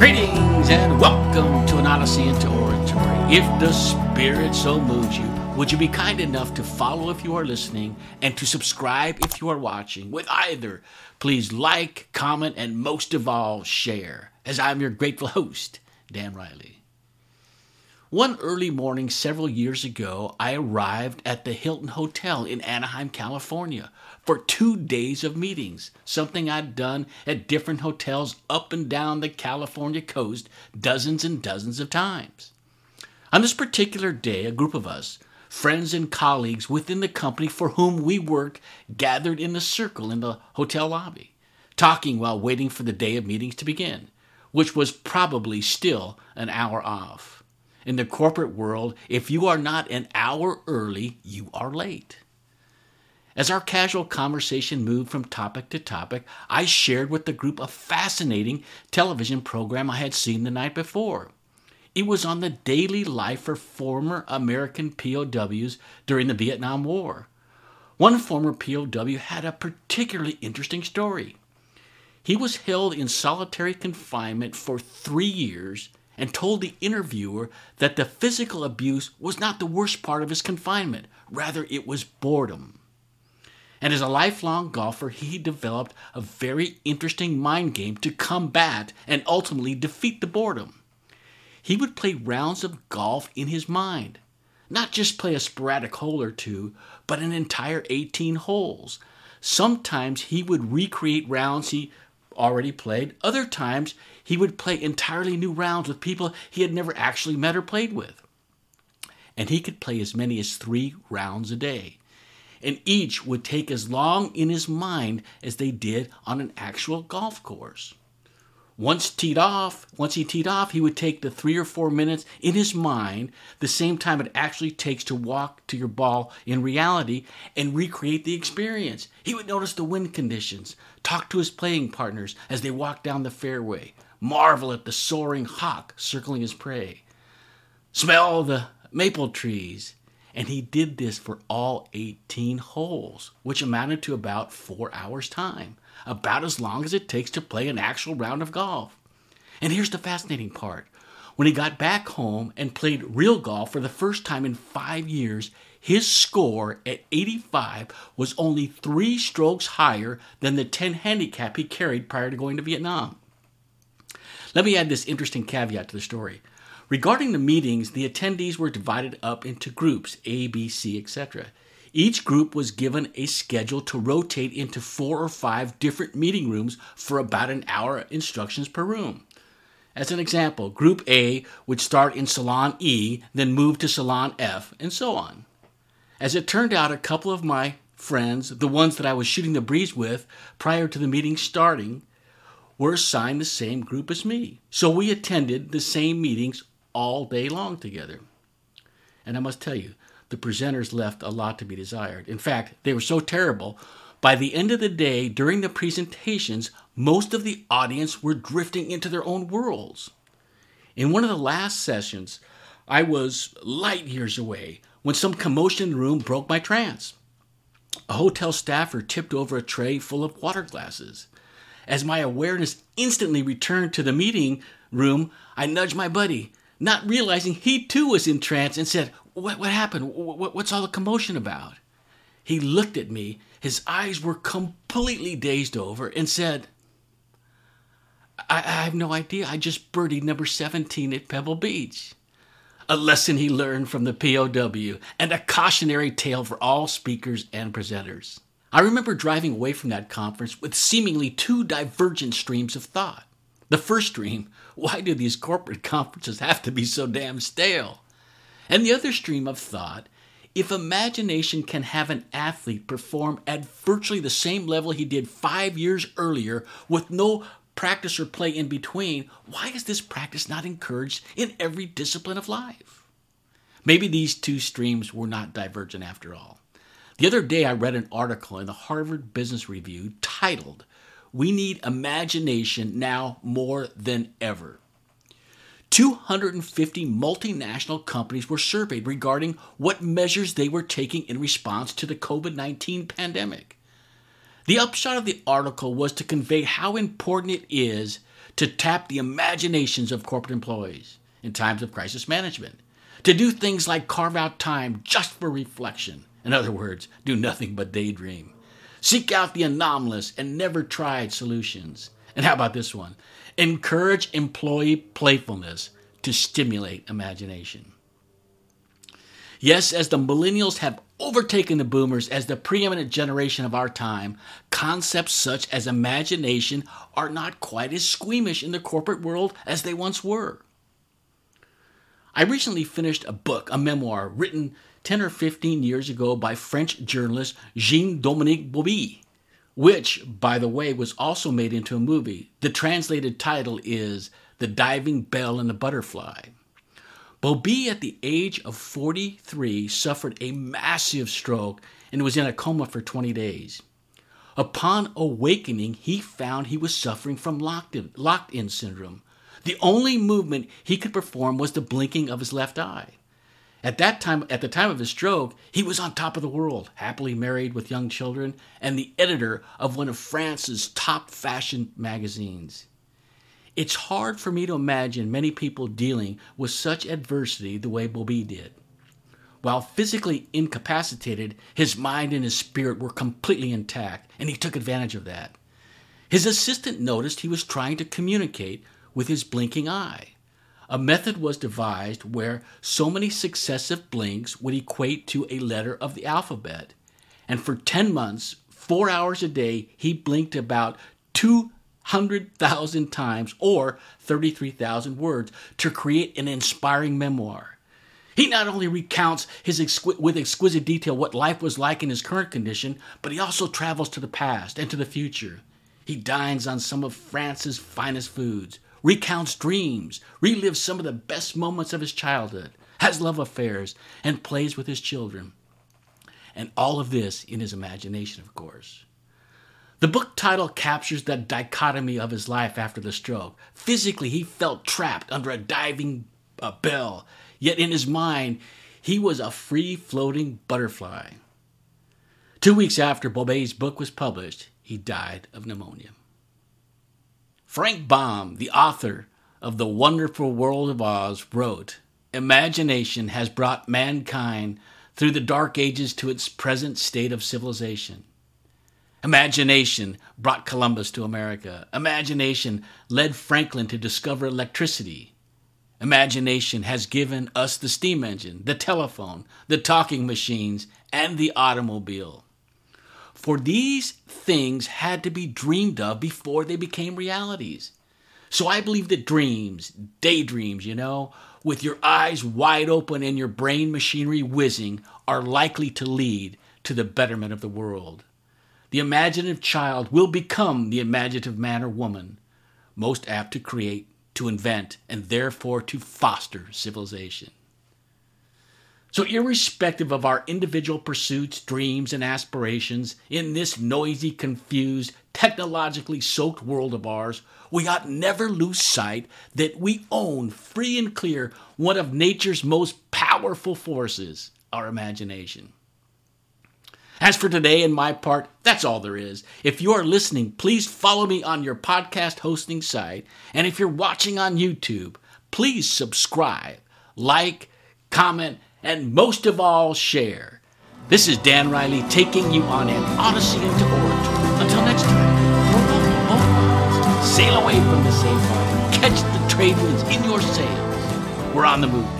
Greetings and welcome to an Odyssey into Oratory. If the Spirit so moves you, would you be kind enough to follow if you are listening and to subscribe if you are watching? With either, please like, comment, and most of all, share, as I'm your grateful host, Dan Riley. One early morning several years ago, I arrived at the Hilton Hotel in Anaheim, California for two days of meetings, something I'd done at different hotels up and down the California coast dozens and dozens of times. On this particular day, a group of us, friends and colleagues within the company for whom we work, gathered in a circle in the hotel lobby, talking while waiting for the day of meetings to begin, which was probably still an hour off. In the corporate world, if you are not an hour early, you are late. As our casual conversation moved from topic to topic, I shared with the group a fascinating television program I had seen the night before. It was on the daily life of former American POWs during the Vietnam War. One former POW had a particularly interesting story. He was held in solitary confinement for three years and told the interviewer that the physical abuse was not the worst part of his confinement, rather, it was boredom. And as a lifelong golfer, he developed a very interesting mind game to combat and ultimately defeat the boredom. He would play rounds of golf in his mind, not just play a sporadic hole or two, but an entire 18 holes. Sometimes he would recreate rounds he already played, other times he would play entirely new rounds with people he had never actually met or played with. And he could play as many as three rounds a day and each would take as long in his mind as they did on an actual golf course. Once teed off, once he teed off, he would take the three or four minutes in his mind, the same time it actually takes to walk to your ball in reality, and recreate the experience. He would notice the wind conditions, talk to his playing partners as they walked down the fairway, marvel at the soaring hawk circling his prey, smell the maple trees, and he did this for all 18 holes, which amounted to about four hours' time, about as long as it takes to play an actual round of golf. And here's the fascinating part when he got back home and played real golf for the first time in five years, his score at 85 was only three strokes higher than the 10 handicap he carried prior to going to Vietnam. Let me add this interesting caveat to the story. Regarding the meetings, the attendees were divided up into groups A, B, C, etc. Each group was given a schedule to rotate into four or five different meeting rooms for about an hour instructions per room. As an example, Group A would start in Salon E, then move to Salon F, and so on. As it turned out, a couple of my friends, the ones that I was shooting the breeze with prior to the meeting starting, were assigned the same group as me. So we attended the same meetings all day long together. And I must tell you, the presenters left a lot to be desired. In fact, they were so terrible. By the end of the day, during the presentations, most of the audience were drifting into their own worlds. In one of the last sessions, I was light years away when some commotion in the room broke my trance. A hotel staffer tipped over a tray full of water glasses. As my awareness instantly returned to the meeting room, I nudged my buddy not realizing he too was in trance, and said, What, what happened? What, what's all the commotion about? He looked at me, his eyes were completely dazed over, and said, I, I have no idea. I just birdied number 17 at Pebble Beach. A lesson he learned from the POW, and a cautionary tale for all speakers and presenters. I remember driving away from that conference with seemingly two divergent streams of thought. The first stream why do these corporate conferences have to be so damn stale? And the other stream of thought if imagination can have an athlete perform at virtually the same level he did five years earlier with no practice or play in between, why is this practice not encouraged in every discipline of life? Maybe these two streams were not divergent after all. The other day, I read an article in the Harvard Business Review titled we need imagination now more than ever. 250 multinational companies were surveyed regarding what measures they were taking in response to the COVID 19 pandemic. The upshot of the article was to convey how important it is to tap the imaginations of corporate employees in times of crisis management, to do things like carve out time just for reflection. In other words, do nothing but daydream. Seek out the anomalous and never tried solutions. And how about this one? Encourage employee playfulness to stimulate imagination. Yes, as the millennials have overtaken the boomers as the preeminent generation of our time, concepts such as imagination are not quite as squeamish in the corporate world as they once were. I recently finished a book, a memoir, written 10 or 15 years ago by French journalist Jean Dominique Bauby, which, by the way, was also made into a movie. The translated title is The Diving Bell and the Butterfly. Bauby, at the age of 43, suffered a massive stroke and was in a coma for 20 days. Upon awakening, he found he was suffering from locked in, locked in syndrome. The only movement he could perform was the blinking of his left eye. At that time, at the time of his stroke, he was on top of the world, happily married with young children, and the editor of one of France's top fashion magazines. It's hard for me to imagine many people dealing with such adversity the way Bauby did. While physically incapacitated, his mind and his spirit were completely intact, and he took advantage of that. His assistant noticed he was trying to communicate with his blinking eye. A method was devised where so many successive blinks would equate to a letter of the alphabet. And for 10 months, four hours a day, he blinked about 200,000 times or 33,000 words to create an inspiring memoir. He not only recounts his with exquisite detail what life was like in his current condition, but he also travels to the past and to the future. He dines on some of France's finest foods, recounts dreams, relives some of the best moments of his childhood, has love affairs, and plays with his children. And all of this in his imagination, of course. The book title captures the dichotomy of his life after the stroke. Physically, he felt trapped under a diving uh, bell, yet in his mind, he was a free floating butterfly. Two weeks after Bauby's book was published, he died of pneumonia. Frank Baum, the author of The Wonderful World of Oz, wrote Imagination has brought mankind through the dark ages to its present state of civilization. Imagination brought Columbus to America. Imagination led Franklin to discover electricity. Imagination has given us the steam engine, the telephone, the talking machines, and the automobile. For these things had to be dreamed of before they became realities. So I believe that dreams, daydreams, you know, with your eyes wide open and your brain machinery whizzing, are likely to lead to the betterment of the world the imaginative child will become the imaginative man or woman, most apt to create, to invent, and therefore to foster civilization. So, irrespective of our individual pursuits, dreams, and aspirations in this noisy, confused, technologically soaked world of ours, we ought never lose sight that we own, free and clear, one of nature's most powerful forces our imagination. As for today and my part, that's all there is. If you are listening, please follow me on your podcast hosting site. And if you're watching on YouTube, please subscribe, like, comment, and most of all, share. This is Dan Riley taking you on an odyssey into oratory. Until next time, sail away from the safe harbor, catch the trade winds in your sails. We're on the move.